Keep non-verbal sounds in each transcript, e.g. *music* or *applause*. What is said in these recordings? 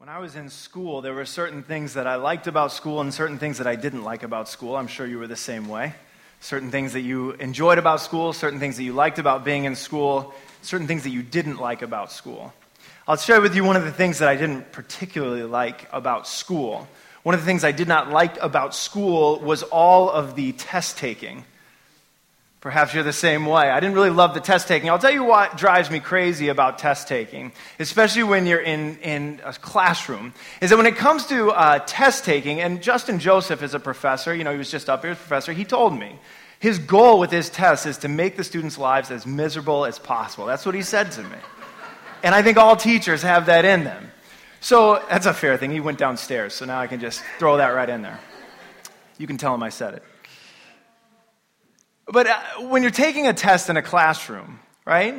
When I was in school, there were certain things that I liked about school and certain things that I didn't like about school. I'm sure you were the same way. Certain things that you enjoyed about school, certain things that you liked about being in school, certain things that you didn't like about school. I'll share with you one of the things that I didn't particularly like about school. One of the things I did not like about school was all of the test taking. Perhaps you're the same way. I didn't really love the test taking. I'll tell you what drives me crazy about test taking, especially when you're in, in a classroom, is that when it comes to uh, test taking, and Justin Joseph is a professor, you know, he was just up here as a professor, he told me his goal with his test is to make the students' lives as miserable as possible. That's what he said to me. And I think all teachers have that in them. So that's a fair thing. He went downstairs, so now I can just throw that right in there. You can tell him I said it. But uh, when you're taking a test in a classroom, right?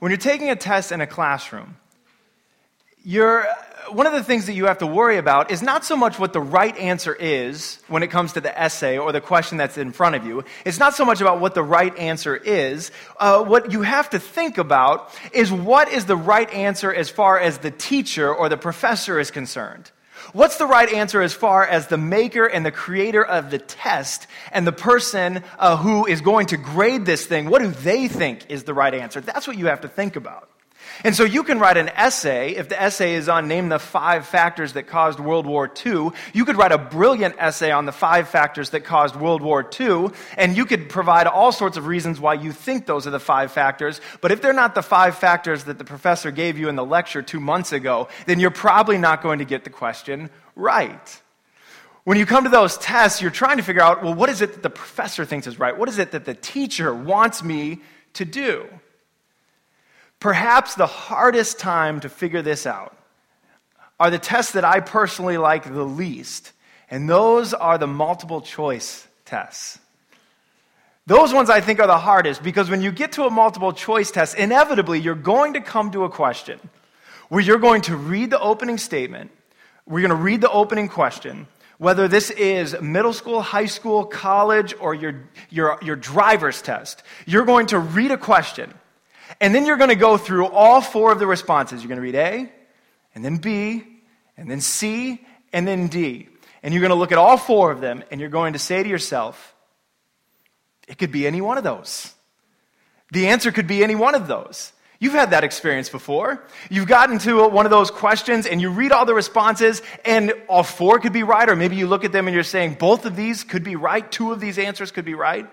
When you're taking a test in a classroom, you're, one of the things that you have to worry about is not so much what the right answer is when it comes to the essay or the question that's in front of you. It's not so much about what the right answer is. Uh, what you have to think about is what is the right answer as far as the teacher or the professor is concerned. What's the right answer as far as the maker and the creator of the test and the person uh, who is going to grade this thing? What do they think is the right answer? That's what you have to think about. And so you can write an essay. If the essay is on name the five factors that caused World War II, you could write a brilliant essay on the five factors that caused World War II, and you could provide all sorts of reasons why you think those are the five factors. But if they're not the five factors that the professor gave you in the lecture two months ago, then you're probably not going to get the question right. When you come to those tests, you're trying to figure out, well, what is it that the professor thinks is right? What is it that the teacher wants me to do? Perhaps the hardest time to figure this out are the tests that I personally like the least, and those are the multiple choice tests. Those ones I think are the hardest because when you get to a multiple choice test, inevitably you're going to come to a question where you're going to read the opening statement, we're going to read the opening question, whether this is middle school, high school, college, or your, your, your driver's test. You're going to read a question. And then you're going to go through all four of the responses. You're going to read A, and then B, and then C, and then D. And you're going to look at all four of them, and you're going to say to yourself, it could be any one of those. The answer could be any one of those. You've had that experience before. You've gotten to one of those questions and you read all the responses and all four could be right, or maybe you look at them and you're saying both of these could be right, two of these answers could be right.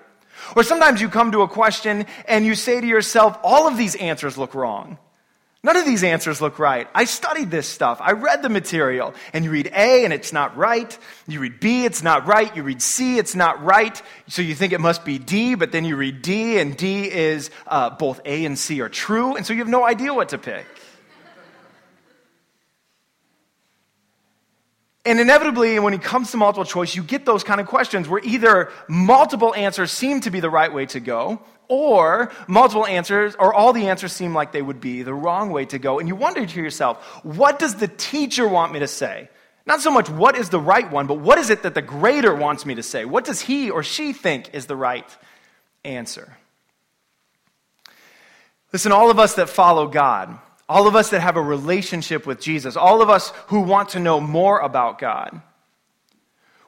Or sometimes you come to a question and you say to yourself, all of these answers look wrong. None of these answers look right. I studied this stuff. I read the material. And you read A and it's not right. You read B, it's not right. You read C, it's not right. So you think it must be D, but then you read D and D is uh, both A and C are true. And so you have no idea what to pick. And inevitably, when it comes to multiple choice, you get those kind of questions where either multiple answers seem to be the right way to go, or multiple answers, or all the answers seem like they would be the wrong way to go. And you wonder to yourself, what does the teacher want me to say? Not so much what is the right one, but what is it that the grader wants me to say? What does he or she think is the right answer? Listen, all of us that follow God, all of us that have a relationship with Jesus, all of us who want to know more about God,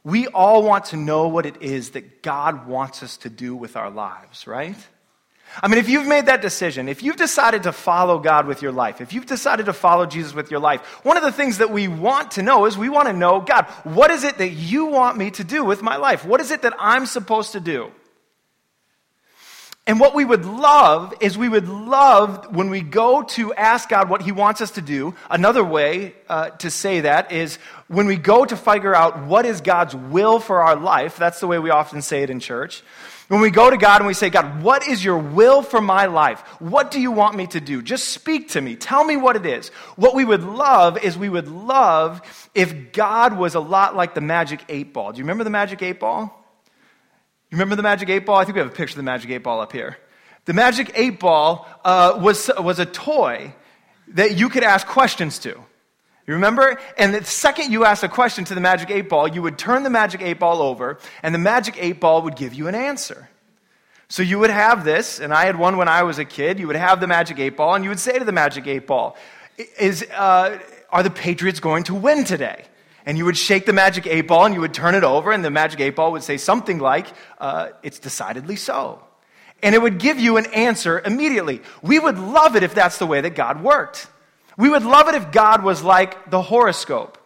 we all want to know what it is that God wants us to do with our lives, right? I mean, if you've made that decision, if you've decided to follow God with your life, if you've decided to follow Jesus with your life, one of the things that we want to know is we want to know, God, what is it that you want me to do with my life? What is it that I'm supposed to do? And what we would love is we would love when we go to ask God what He wants us to do. Another way uh, to say that is when we go to figure out what is God's will for our life. That's the way we often say it in church. When we go to God and we say, God, what is your will for my life? What do you want me to do? Just speak to me. Tell me what it is. What we would love is we would love if God was a lot like the magic eight ball. Do you remember the magic eight ball? You remember the Magic 8 Ball? I think we have a picture of the Magic 8 Ball up here. The Magic 8 Ball uh, was, was a toy that you could ask questions to. You remember? And the second you asked a question to the Magic 8 Ball, you would turn the Magic 8 Ball over, and the Magic 8 Ball would give you an answer. So you would have this, and I had one when I was a kid. You would have the Magic 8 Ball, and you would say to the Magic 8 Ball, is, uh, Are the Patriots going to win today? And you would shake the magic eight ball and you would turn it over, and the magic eight ball would say something like, uh, It's decidedly so. And it would give you an answer immediately. We would love it if that's the way that God worked. We would love it if God was like the horoscope,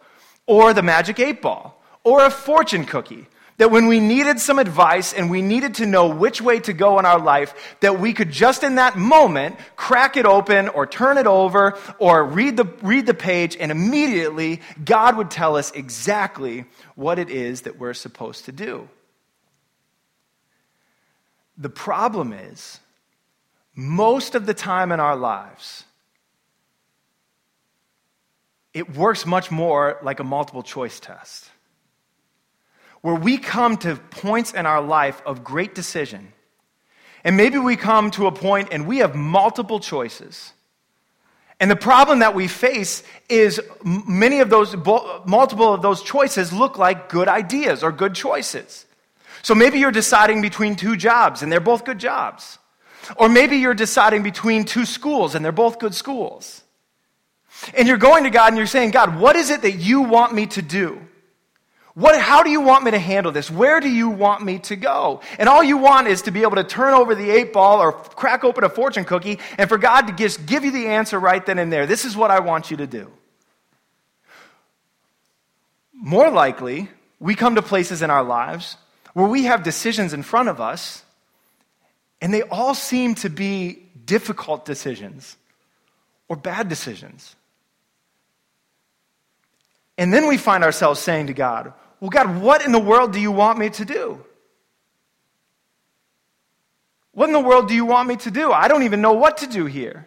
or the magic eight ball, or a fortune cookie that when we needed some advice and we needed to know which way to go in our life, that we could just in that moment crack it open or turn it over or read the, read the page, and immediately God would tell us exactly what it is that we're supposed to do. The problem is, most of the time in our lives, it works much more like a multiple choice test where we come to points in our life of great decision. And maybe we come to a point and we have multiple choices. And the problem that we face is many of those, multiple of those choices look like good ideas or good choices. So maybe you're deciding between two jobs and they're both good jobs. Or maybe you're deciding between two schools and they're both good schools. And you're going to God and you're saying, God, what is it that you want me to do? What, how do you want me to handle this? Where do you want me to go? And all you want is to be able to turn over the eight ball or crack open a fortune cookie and for God to just give you the answer right then and there. This is what I want you to do. More likely, we come to places in our lives where we have decisions in front of us and they all seem to be difficult decisions or bad decisions. And then we find ourselves saying to God, well, God, what in the world do you want me to do? What in the world do you want me to do? I don't even know what to do here.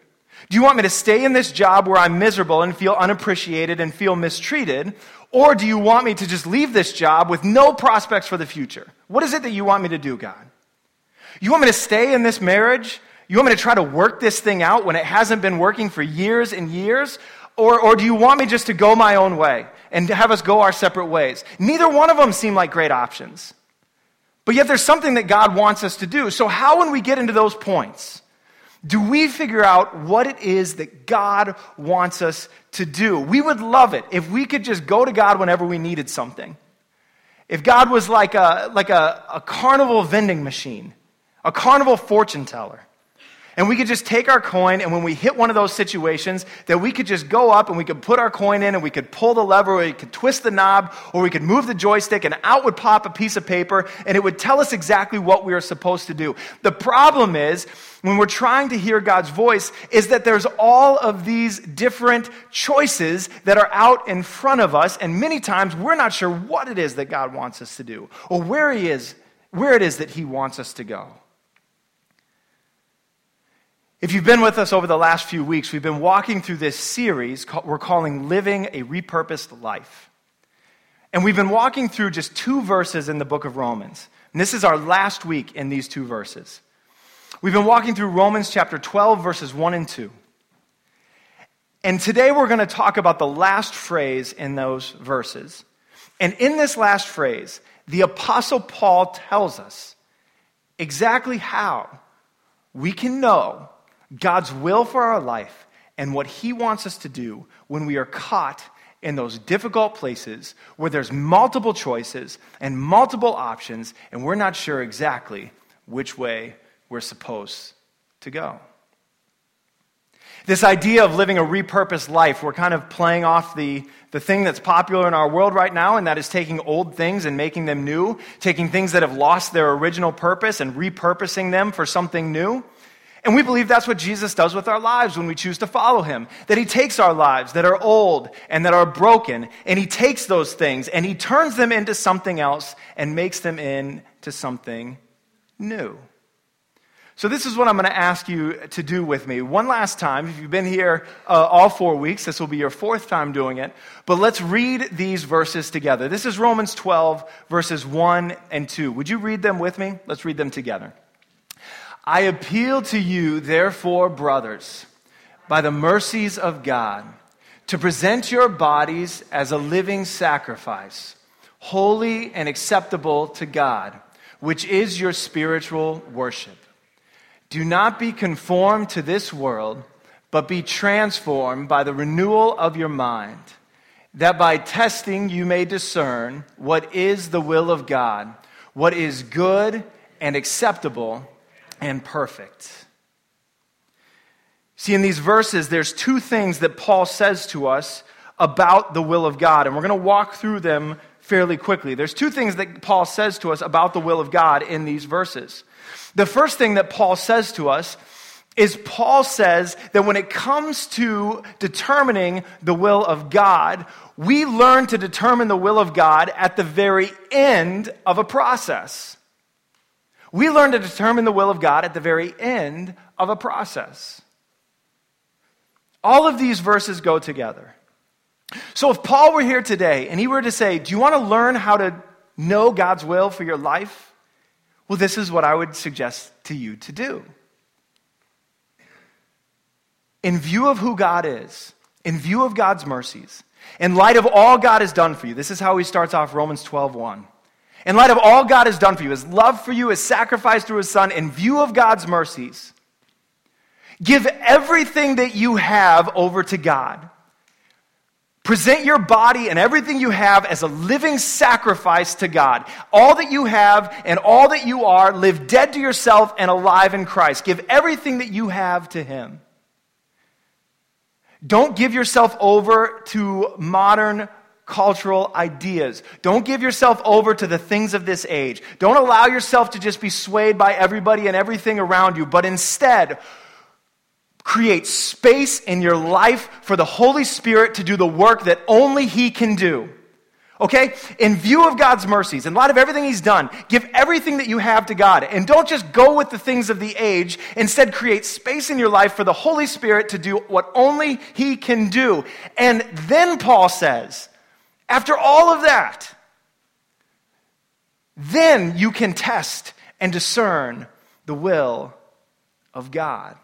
Do you want me to stay in this job where I'm miserable and feel unappreciated and feel mistreated? Or do you want me to just leave this job with no prospects for the future? What is it that you want me to do, God? You want me to stay in this marriage? You want me to try to work this thing out when it hasn't been working for years and years? Or, or do you want me just to go my own way and have us go our separate ways? Neither one of them seem like great options. But yet there's something that God wants us to do. So, how, when we get into those points, do we figure out what it is that God wants us to do? We would love it if we could just go to God whenever we needed something. If God was like a, like a, a carnival vending machine, a carnival fortune teller and we could just take our coin, and when we hit one of those situations, that we could just go up and we could put our coin in, and we could pull the lever, or we could twist the knob, or we could move the joystick, and out would pop a piece of paper, and it would tell us exactly what we are supposed to do. The problem is, when we're trying to hear God's voice, is that there's all of these different choices that are out in front of us, and many times we're not sure what it is that God wants us to do, or where He is, where it is that He wants us to go. If you've been with us over the last few weeks, we've been walking through this series we're calling Living a Repurposed Life. And we've been walking through just two verses in the book of Romans. And this is our last week in these two verses. We've been walking through Romans chapter 12, verses 1 and 2. And today we're going to talk about the last phrase in those verses. And in this last phrase, the Apostle Paul tells us exactly how we can know God's will for our life and what He wants us to do when we are caught in those difficult places where there's multiple choices and multiple options, and we're not sure exactly which way we're supposed to go. This idea of living a repurposed life, we're kind of playing off the, the thing that's popular in our world right now, and that is taking old things and making them new, taking things that have lost their original purpose and repurposing them for something new. And we believe that's what Jesus does with our lives when we choose to follow him. That he takes our lives that are old and that are broken, and he takes those things and he turns them into something else and makes them into something new. So, this is what I'm going to ask you to do with me. One last time, if you've been here uh, all four weeks, this will be your fourth time doing it. But let's read these verses together. This is Romans 12, verses 1 and 2. Would you read them with me? Let's read them together. I appeal to you, therefore, brothers, by the mercies of God, to present your bodies as a living sacrifice, holy and acceptable to God, which is your spiritual worship. Do not be conformed to this world, but be transformed by the renewal of your mind, that by testing you may discern what is the will of God, what is good and acceptable and perfect. See, in these verses, there's two things that Paul says to us about the will of God, and we're going to walk through them fairly quickly. There's two things that Paul says to us about the will of God in these verses. The first thing that Paul says to us is Paul says that when it comes to determining the will of God, we learn to determine the will of God at the very end of a process. We learn to determine the will of God at the very end of a process. All of these verses go together. So if Paul were here today and he were to say, Do you want to learn how to know God's will for your life? Well, this is what I would suggest to you to do. In view of who God is, in view of God's mercies, in light of all God has done for you, this is how he starts off Romans 12 1. In light of all God has done for you, his love for you, his sacrifice through his son, in view of God's mercies, give everything that you have over to God Present your body and everything you have as a living sacrifice to God. All that you have and all that you are, live dead to yourself and alive in Christ. Give everything that you have to Him. Don't give yourself over to modern cultural ideas. Don't give yourself over to the things of this age. Don't allow yourself to just be swayed by everybody and everything around you, but instead, create space in your life for the Holy Spirit to do the work that only He can do. Okay? In view of God's mercies, in light of everything He's done, give everything that you have to God. And don't just go with the things of the age. Instead, create space in your life for the Holy Spirit to do what only He can do. And then Paul says, after all of that, then you can test and discern the will of God.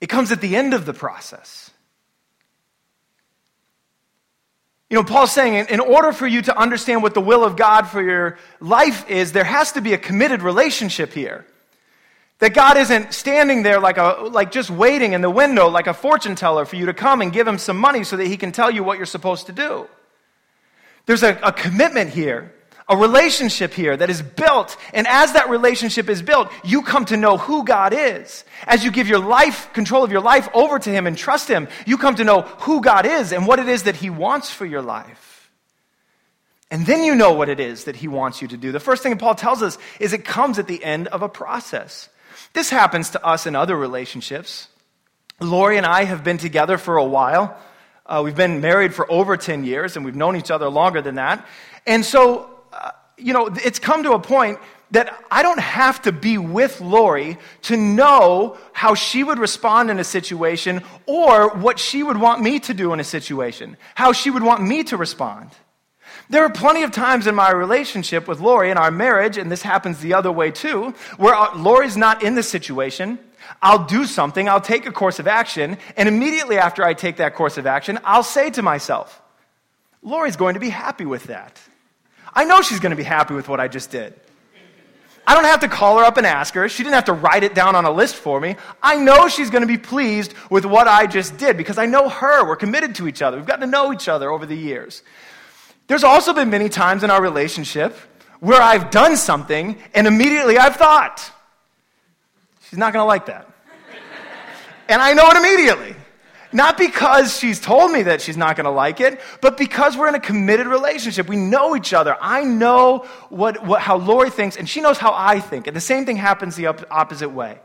It comes at the end of the process. You know, Paul's saying in order for you to understand what the will of God for your life is, there has to be a committed relationship here. That God isn't standing there like, a, like just waiting in the window like a fortune teller for you to come and give him some money so that he can tell you what you're supposed to do. There's a, a commitment here a relationship here that is built. And as that relationship is built, you come to know who God is. As you give your life, control of your life over to Him and trust Him, you come to know who God is and what it is that He wants for your life. And then you know what it is that He wants you to do. The first thing Paul tells us is it comes at the end of a process. This happens to us in other relationships. Lori and I have been together for a while. Uh, we've been married for over 10 years, and we've known each other longer than that. And so you know, it's come to a point that I don't have to be with Lori to know how she would respond in a situation or what she would want me to do in a situation, how she would want me to respond. There are plenty of times in my relationship with Lori in our marriage, and this happens the other way too, where uh, Lori's not in the situation. I'll do something, I'll take a course of action, and immediately after I take that course of action, I'll say to myself, Lori's going to be happy with that. I know she's going to be happy with what I just did. I don't have to call her up and ask her. She didn't have to write it down on a list for me. I know she's going to be pleased with what I just did because I know her. We're committed to each other. We've gotten to know each other over the years. There's also been many times in our relationship where I've done something and immediately I've thought, she's not going to like that. *laughs* and I know it immediately. Not because she's told me that she's not going to like it, but because we're in a committed relationship. We know each other. I know what, what, how Lori thinks, and she knows how I think. And the same thing happens the op- opposite way.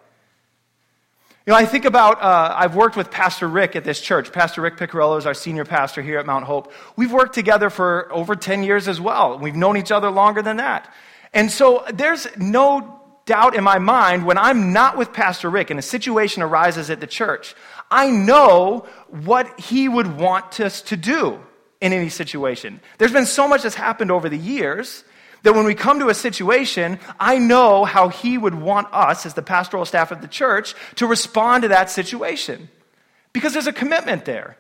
You know, I think about, uh, I've worked with Pastor Rick at this church. Pastor Rick Piccarello is our senior pastor here at Mount Hope. We've worked together for over 10 years as well. We've known each other longer than that. And so there's no doubt in my mind when I'm not with Pastor Rick and a situation arises at the church. I know what he would want us to do in any situation. There's been so much that's happened over the years that when we come to a situation, I know how he would want us, as the pastoral staff of the church, to respond to that situation. Because there's a commitment there.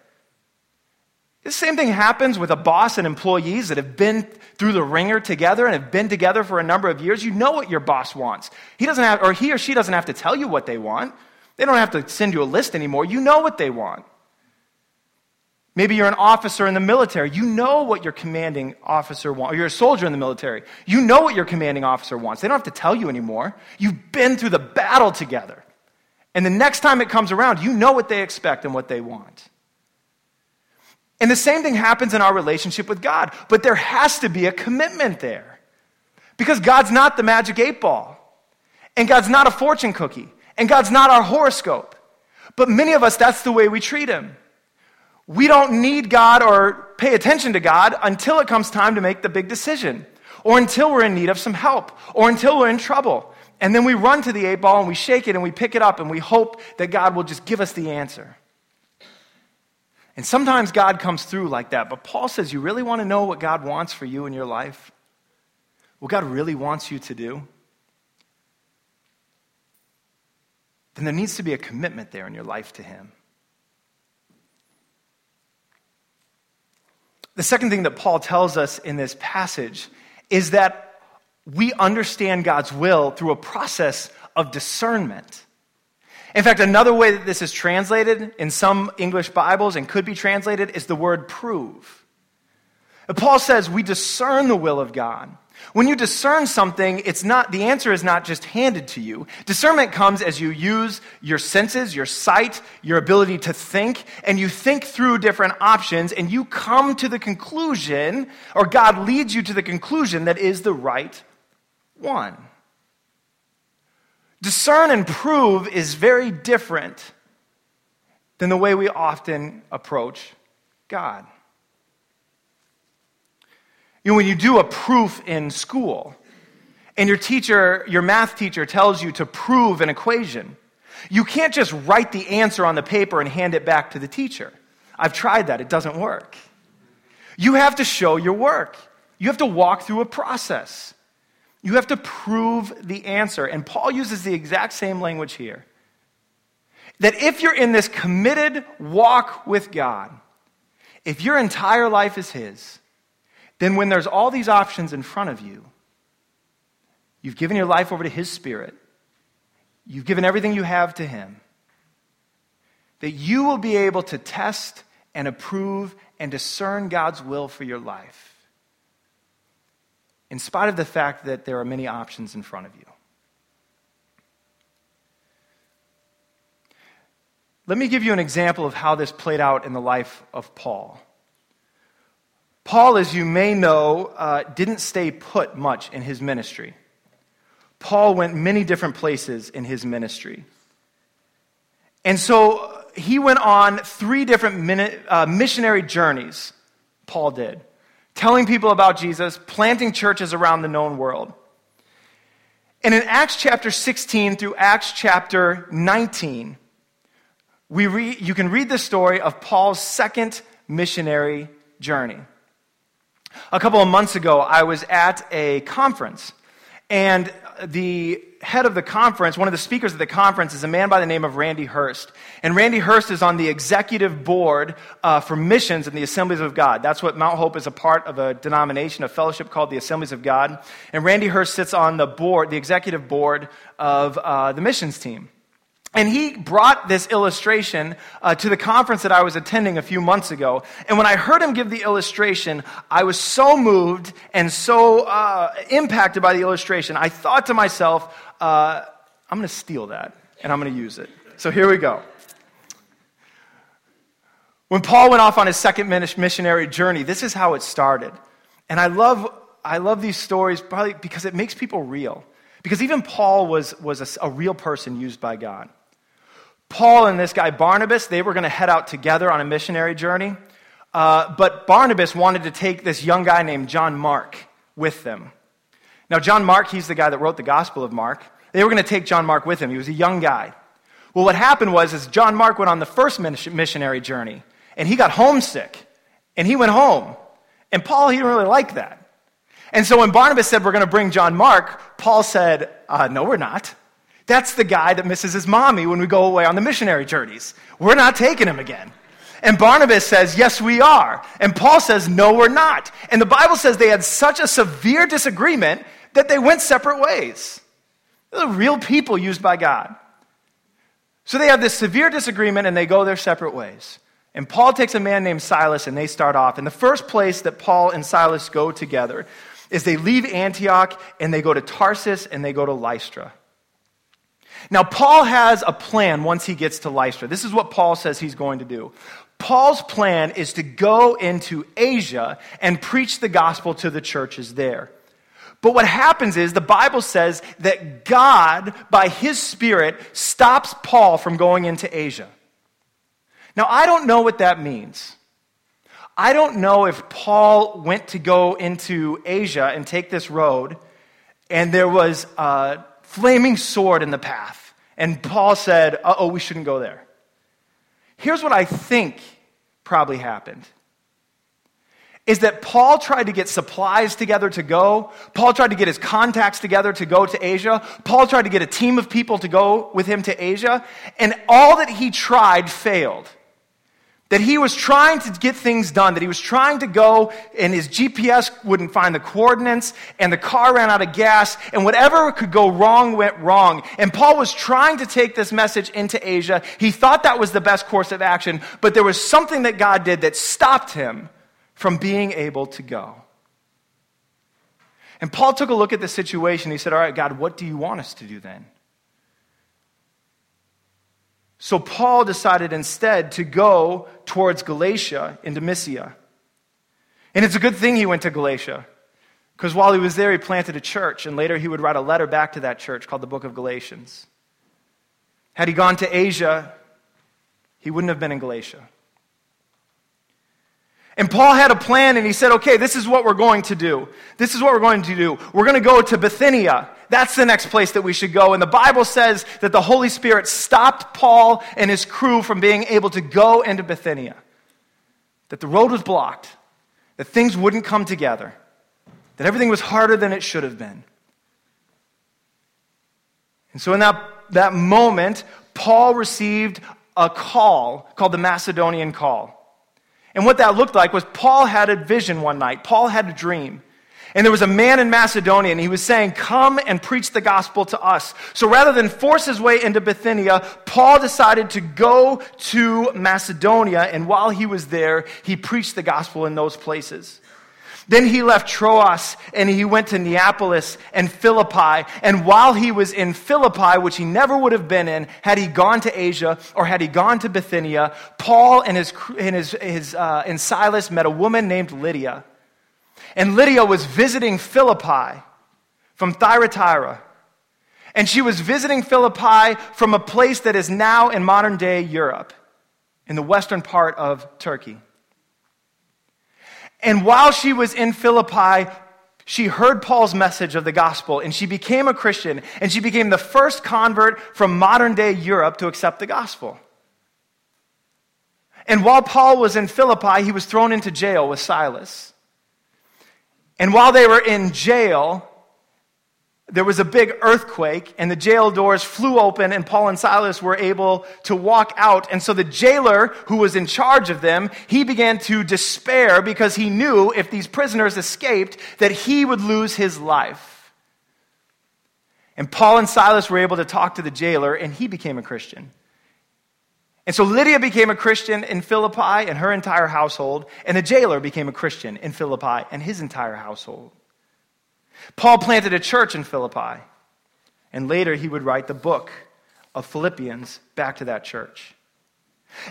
The same thing happens with a boss and employees that have been through the ringer together and have been together for a number of years. You know what your boss wants. He doesn't have, or he or she doesn't have to tell you what they want. They don't have to send you a list anymore. You know what they want. Maybe you're an officer in the military. You know what your commanding officer wants. Or you're a soldier in the military. You know what your commanding officer wants. They don't have to tell you anymore. You've been through the battle together. And the next time it comes around, you know what they expect and what they want. And the same thing happens in our relationship with God. But there has to be a commitment there. Because God's not the magic eight ball. And God's not a fortune cookie. And God's not our horoscope. But many of us, that's the way we treat Him. We don't need God or pay attention to God until it comes time to make the big decision, or until we're in need of some help, or until we're in trouble. And then we run to the eight ball and we shake it and we pick it up and we hope that God will just give us the answer. And sometimes God comes through like that, but Paul says, You really want to know what God wants for you in your life? What God really wants you to do? Then there needs to be a commitment there in your life to Him. The second thing that Paul tells us in this passage is that we understand God's will through a process of discernment. In fact, another way that this is translated in some English Bibles and could be translated is the word prove. Paul says we discern the will of God. When you discern something, it's not, the answer is not just handed to you. Discernment comes as you use your senses, your sight, your ability to think, and you think through different options, and you come to the conclusion, or God leads you to the conclusion that is the right one. Discern and prove is very different than the way we often approach God. You know, when you do a proof in school, and your teacher, your math teacher tells you to prove an equation, you can't just write the answer on the paper and hand it back to the teacher. I've tried that, it doesn't work. You have to show your work, you have to walk through a process. You have to prove the answer. And Paul uses the exact same language here. That if you're in this committed walk with God, if your entire life is His, then when there's all these options in front of you, you've given your life over to His Spirit, you've given everything you have to Him, that you will be able to test and approve and discern God's will for your life, in spite of the fact that there are many options in front of you. Let me give you an example of how this played out in the life of Paul. Paul, as you may know, uh, didn't stay put much in his ministry. Paul went many different places in his ministry. And so he went on three different mini- uh, missionary journeys, Paul did, telling people about Jesus, planting churches around the known world. And in Acts chapter 16 through Acts chapter 19, we re- you can read the story of Paul's second missionary journey. A couple of months ago, I was at a conference, and the head of the conference, one of the speakers at the conference, is a man by the name of Randy Hurst. And Randy Hurst is on the executive board uh, for missions in the Assemblies of God. That's what Mount Hope is a part of a denomination, a fellowship called the Assemblies of God. And Randy Hurst sits on the board, the executive board of uh, the missions team. And he brought this illustration uh, to the conference that I was attending a few months ago. And when I heard him give the illustration, I was so moved and so uh, impacted by the illustration. I thought to myself, uh, I'm going to steal that and I'm going to use it. So here we go. When Paul went off on his second missionary journey, this is how it started. And I love, I love these stories probably because it makes people real. Because even Paul was, was a, a real person used by God. Paul and this guy Barnabas, they were going to head out together on a missionary journey. Uh, but Barnabas wanted to take this young guy named John Mark with them. Now, John Mark, he's the guy that wrote the Gospel of Mark. They were going to take John Mark with him. He was a young guy. Well, what happened was, is John Mark went on the first missionary journey, and he got homesick, and he went home. And Paul, he didn't really like that. And so when Barnabas said, We're going to bring John Mark, Paul said, uh, No, we're not. That's the guy that misses his mommy when we go away on the missionary journeys. We're not taking him again. And Barnabas says, Yes, we are. And Paul says, No, we're not. And the Bible says they had such a severe disagreement that they went separate ways. They're real people used by God. So they have this severe disagreement and they go their separate ways. And Paul takes a man named Silas and they start off. And the first place that Paul and Silas go together is they leave Antioch and they go to Tarsus and they go to Lystra. Now, Paul has a plan once he gets to Lystra. This is what Paul says he's going to do. Paul's plan is to go into Asia and preach the gospel to the churches there. But what happens is the Bible says that God, by his Spirit, stops Paul from going into Asia. Now, I don't know what that means. I don't know if Paul went to go into Asia and take this road, and there was a flaming sword in the path, and Paul said, uh oh, we shouldn't go there. Here's what I think probably happened is that Paul tried to get supplies together to go. Paul tried to get his contacts together to go to Asia. Paul tried to get a team of people to go with him to Asia. And all that he tried failed. That he was trying to get things done, that he was trying to go and his GPS wouldn't find the coordinates and the car ran out of gas and whatever could go wrong went wrong. And Paul was trying to take this message into Asia. He thought that was the best course of action, but there was something that God did that stopped him from being able to go. And Paul took a look at the situation. He said, All right, God, what do you want us to do then? So Paul decided instead to go towards Galatia into Mysia. And it's a good thing he went to Galatia, because while he was there, he planted a church, and later he would write a letter back to that church called the Book of Galatians. Had he gone to Asia, he wouldn't have been in Galatia. And Paul had a plan and he said, okay, this is what we're going to do. This is what we're going to do. We're going to go to Bithynia. That's the next place that we should go. And the Bible says that the Holy Spirit stopped Paul and his crew from being able to go into Bithynia. That the road was blocked, that things wouldn't come together, that everything was harder than it should have been. And so in that, that moment, Paul received a call called the Macedonian call. And what that looked like was Paul had a vision one night. Paul had a dream. And there was a man in Macedonia, and he was saying, Come and preach the gospel to us. So rather than force his way into Bithynia, Paul decided to go to Macedonia, and while he was there, he preached the gospel in those places. Then he left Troas and he went to Neapolis and Philippi. And while he was in Philippi, which he never would have been in had he gone to Asia or had he gone to Bithynia, Paul and, his, and, his, his, uh, and Silas met a woman named Lydia. And Lydia was visiting Philippi from Thyatira. And she was visiting Philippi from a place that is now in modern day Europe, in the western part of Turkey. And while she was in Philippi, she heard Paul's message of the gospel and she became a Christian and she became the first convert from modern day Europe to accept the gospel. And while Paul was in Philippi, he was thrown into jail with Silas. And while they were in jail, there was a big earthquake and the jail doors flew open and Paul and Silas were able to walk out. And so the jailer who was in charge of them, he began to despair because he knew if these prisoners escaped that he would lose his life. And Paul and Silas were able to talk to the jailer and he became a Christian. And so Lydia became a Christian in Philippi and her entire household, and the jailer became a Christian in Philippi and his entire household. Paul planted a church in Philippi, and later he would write the book of Philippians back to that church.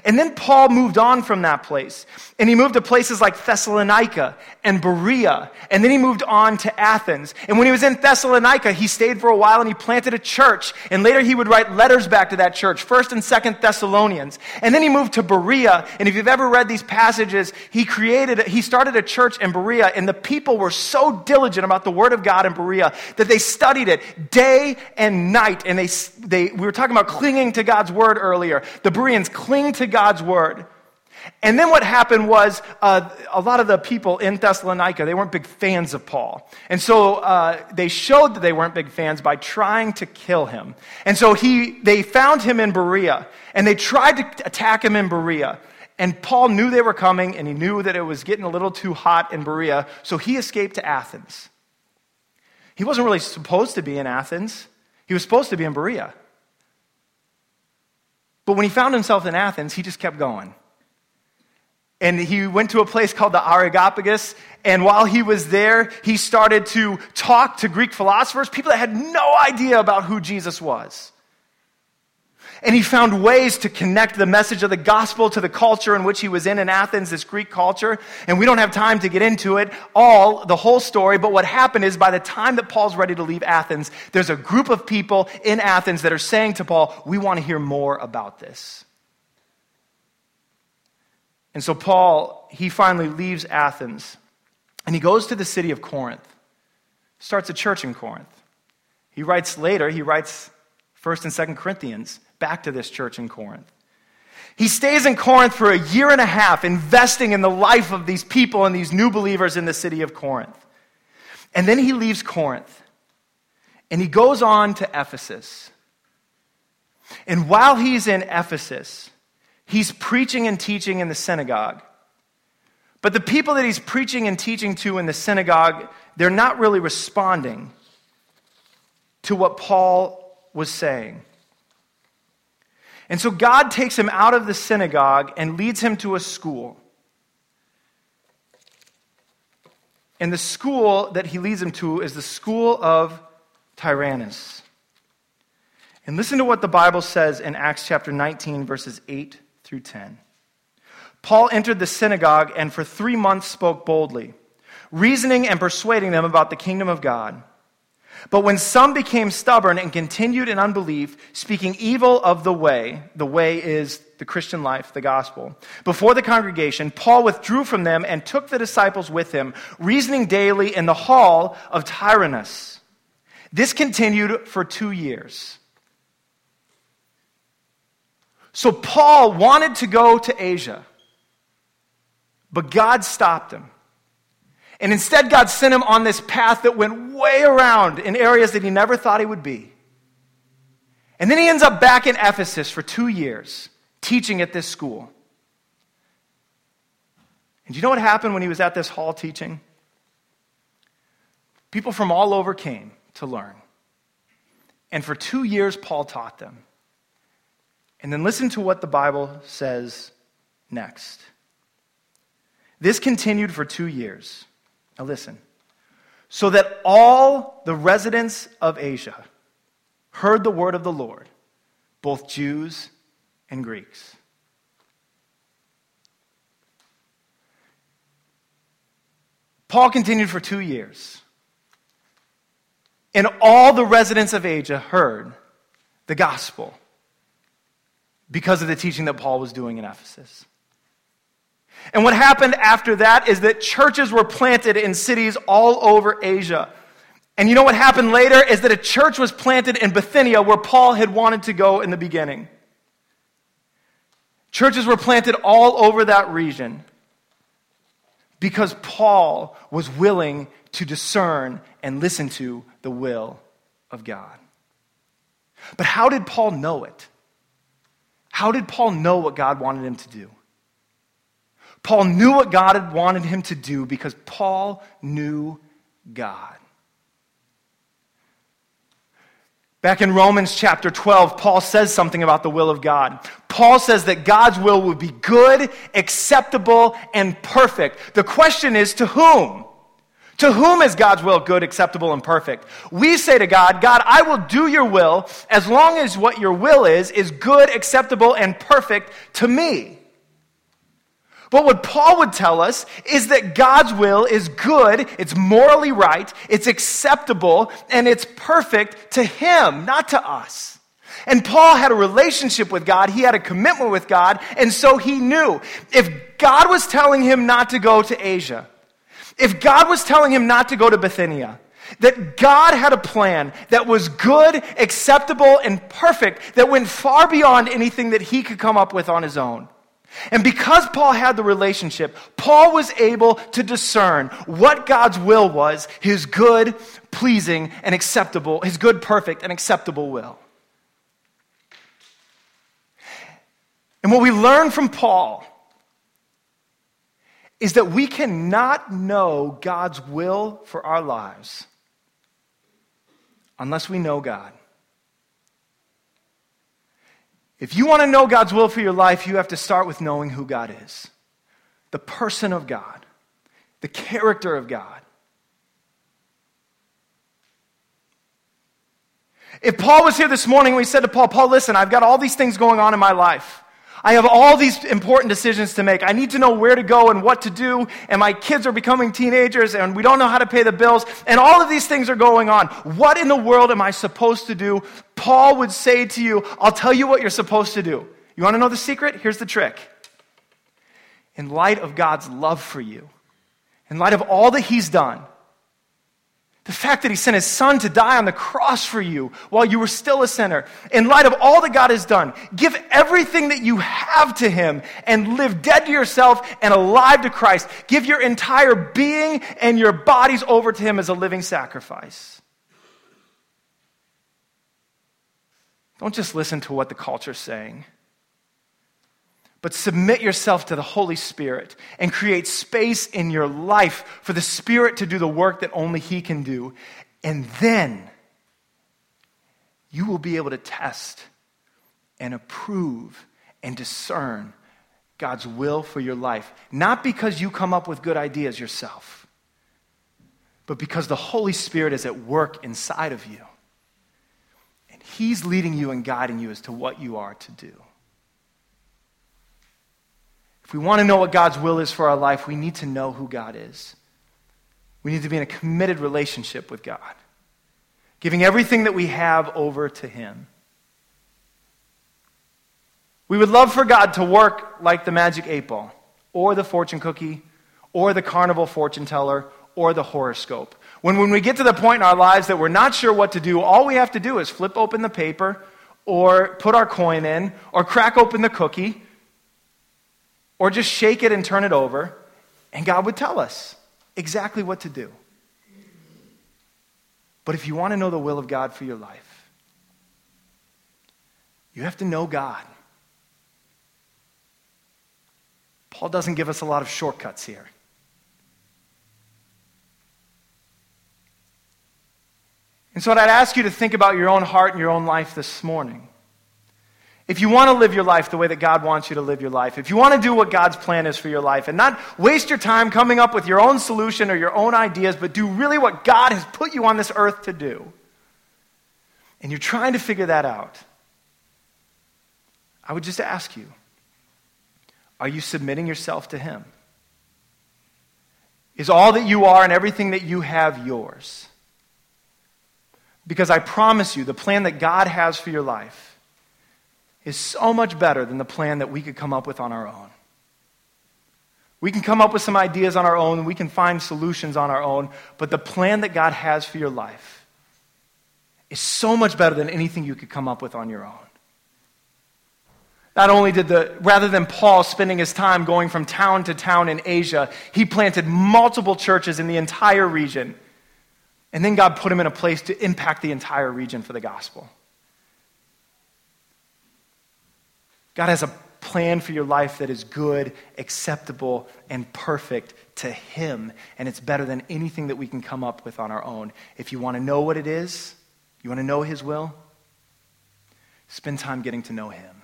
And then Paul moved on from that place. And he moved to places like Thessalonica and Berea. And then he moved on to Athens. And when he was in Thessalonica, he stayed for a while and he planted a church. And later he would write letters back to that church, 1st and 2nd Thessalonians. And then he moved to Berea. And if you've ever read these passages, he created, he started a church in Berea. And the people were so diligent about the word of God in Berea that they studied it day and night. And they, they we were talking about clinging to God's word earlier. The Bereans to God's word. And then what happened was uh, a lot of the people in Thessalonica, they weren't big fans of Paul. And so uh, they showed that they weren't big fans by trying to kill him. And so he, they found him in Berea, and they tried to attack him in Berea. And Paul knew they were coming, and he knew that it was getting a little too hot in Berea, so he escaped to Athens. He wasn't really supposed to be in Athens, he was supposed to be in Berea. But when he found himself in Athens, he just kept going. And he went to a place called the Areopagus. And while he was there, he started to talk to Greek philosophers, people that had no idea about who Jesus was. And he found ways to connect the message of the gospel to the culture in which he was in in Athens, this Greek culture. And we don't have time to get into it all, the whole story. But what happened is by the time that Paul's ready to leave Athens, there's a group of people in Athens that are saying to Paul, We want to hear more about this. And so Paul, he finally leaves Athens and he goes to the city of Corinth, starts a church in Corinth. He writes later, he writes 1st and 2nd Corinthians back to this church in Corinth. He stays in Corinth for a year and a half, investing in the life of these people and these new believers in the city of Corinth. And then he leaves Corinth and he goes on to Ephesus. And while he's in Ephesus, He's preaching and teaching in the synagogue. But the people that he's preaching and teaching to in the synagogue, they're not really responding to what Paul was saying. And so God takes him out of the synagogue and leads him to a school. And the school that he leads him to is the school of Tyrannus. And listen to what the Bible says in Acts chapter 19, verses 8 through 10. Paul entered the synagogue and for three months spoke boldly, reasoning and persuading them about the kingdom of God. But when some became stubborn and continued in unbelief, speaking evil of the way, the way is the Christian life, the gospel, before the congregation, Paul withdrew from them and took the disciples with him, reasoning daily in the hall of Tyrannus. This continued for two years. So Paul wanted to go to Asia, but God stopped him. And instead, God sent him on this path that went way around in areas that he never thought he would be. And then he ends up back in Ephesus for two years, teaching at this school. And you know what happened when he was at this hall teaching? People from all over came to learn. And for two years, Paul taught them. And then listen to what the Bible says next. This continued for two years. Now listen. So that all the residents of Asia heard the word of the Lord, both Jews and Greeks. Paul continued for two years. And all the residents of Asia heard the gospel because of the teaching that Paul was doing in Ephesus. And what happened after that is that churches were planted in cities all over Asia. And you know what happened later is that a church was planted in Bithynia where Paul had wanted to go in the beginning. Churches were planted all over that region because Paul was willing to discern and listen to the will of God. But how did Paul know it? How did Paul know what God wanted him to do? Paul knew what God had wanted him to do because Paul knew God. Back in Romans chapter 12, Paul says something about the will of God. Paul says that God's will would be good, acceptable, and perfect. The question is to whom? To whom is God's will good, acceptable, and perfect? We say to God, God, I will do your will as long as what your will is, is good, acceptable, and perfect to me. But what Paul would tell us is that God's will is good, it's morally right, it's acceptable, and it's perfect to him, not to us. And Paul had a relationship with God, he had a commitment with God, and so he knew if God was telling him not to go to Asia, if God was telling him not to go to Bithynia, that God had a plan that was good, acceptable, and perfect, that went far beyond anything that he could come up with on his own. And because Paul had the relationship, Paul was able to discern what God's will was his good, pleasing, and acceptable, his good, perfect, and acceptable will. And what we learn from Paul is that we cannot know God's will for our lives unless we know God. If you want to know God's will for your life, you have to start with knowing who God is the person of God, the character of God. If Paul was here this morning, we said to Paul, Paul, listen, I've got all these things going on in my life. I have all these important decisions to make. I need to know where to go and what to do. And my kids are becoming teenagers and we don't know how to pay the bills. And all of these things are going on. What in the world am I supposed to do? Paul would say to you, I'll tell you what you're supposed to do. You want to know the secret? Here's the trick. In light of God's love for you, in light of all that He's done, the fact that he sent his son to die on the cross for you while you were still a sinner, in light of all that God has done, give everything that you have to him and live dead to yourself and alive to Christ. Give your entire being and your bodies over to him as a living sacrifice. Don't just listen to what the culture's saying but submit yourself to the Holy Spirit and create space in your life for the Spirit to do the work that only He can do. And then you will be able to test and approve and discern God's will for your life. Not because you come up with good ideas yourself, but because the Holy Spirit is at work inside of you. And He's leading you and guiding you as to what you are to do. If we want to know what God's will is for our life, we need to know who God is. We need to be in a committed relationship with God, giving everything that we have over to Him. We would love for God to work like the magic eight ball, or the fortune cookie, or the carnival fortune teller, or the horoscope. When, when we get to the point in our lives that we're not sure what to do, all we have to do is flip open the paper, or put our coin in, or crack open the cookie, or just shake it and turn it over, and God would tell us exactly what to do. But if you want to know the will of God for your life, you have to know God. Paul doesn't give us a lot of shortcuts here. And so, I'd ask you to think about your own heart and your own life this morning. If you want to live your life the way that God wants you to live your life, if you want to do what God's plan is for your life and not waste your time coming up with your own solution or your own ideas, but do really what God has put you on this earth to do, and you're trying to figure that out, I would just ask you are you submitting yourself to Him? Is all that you are and everything that you have yours? Because I promise you, the plan that God has for your life is so much better than the plan that we could come up with on our own. We can come up with some ideas on our own, we can find solutions on our own, but the plan that God has for your life is so much better than anything you could come up with on your own. Not only did the, rather than Paul spending his time going from town to town in Asia, he planted multiple churches in the entire region. And then God put him in a place to impact the entire region for the gospel. God has a plan for your life that is good, acceptable, and perfect to Him. And it's better than anything that we can come up with on our own. If you want to know what it is, you want to know His will, spend time getting to know Him.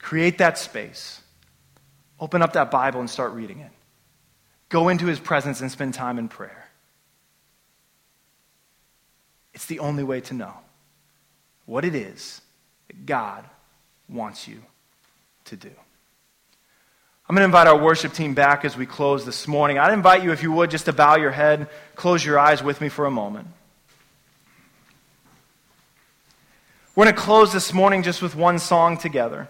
Create that space. Open up that Bible and start reading it. Go into His presence and spend time in prayer. It's the only way to know what it is that God wants you to do. I'm going to invite our worship team back as we close this morning. I'd invite you, if you would, just to bow your head, close your eyes with me for a moment. We're going to close this morning just with one song together.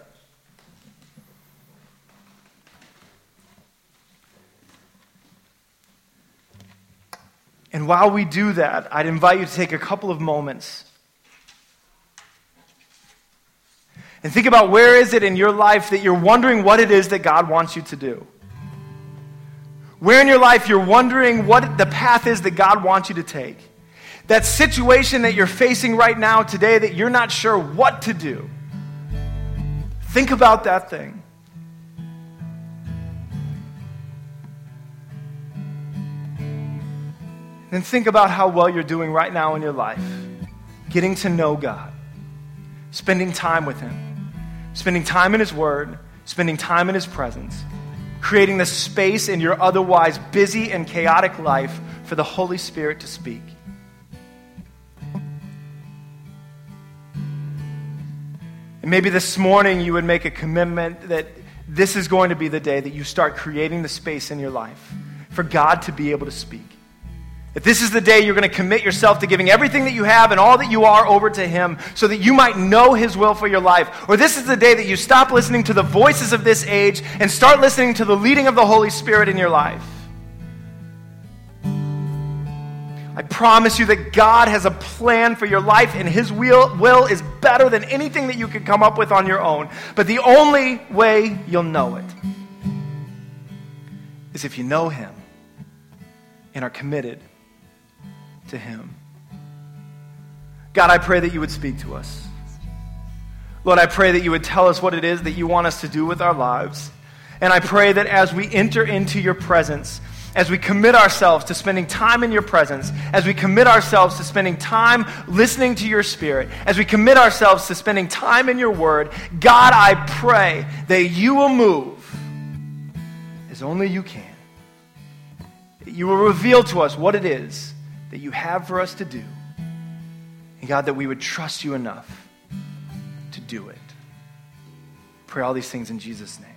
And while we do that, I'd invite you to take a couple of moments And think about where is it in your life that you're wondering what it is that God wants you to do? Where in your life you're wondering what the path is that God wants you to take? That situation that you're facing right now today that you're not sure what to do. Think about that thing. And think about how well you're doing right now in your life, getting to know God spending time with Him, spending time in His Word, spending time in His presence, creating the space in your otherwise busy and chaotic life for the Holy Spirit to speak. And maybe this morning you would make a commitment that this is going to be the day that you start creating the space in your life for God to be able to speak. This is the day you're going to commit yourself to giving everything that you have and all that you are over to Him so that you might know His will for your life, or this is the day that you stop listening to the voices of this age and start listening to the leading of the Holy Spirit in your life. I promise you that God has a plan for your life, and His will, will is better than anything that you could come up with on your own. But the only way you'll know it is if you know Him and are committed to Him. God, I pray that you would speak to us. Lord, I pray that you would tell us what it is that you want us to do with our lives. And I pray that as we enter into your presence, as we commit ourselves to spending time in your presence, as we commit ourselves to spending time listening to your spirit, as we commit ourselves to spending time in your word, God, I pray that you will move as only you can. You will reveal to us what it is that you have for us to do. And God, that we would trust you enough to do it. Pray all these things in Jesus' name.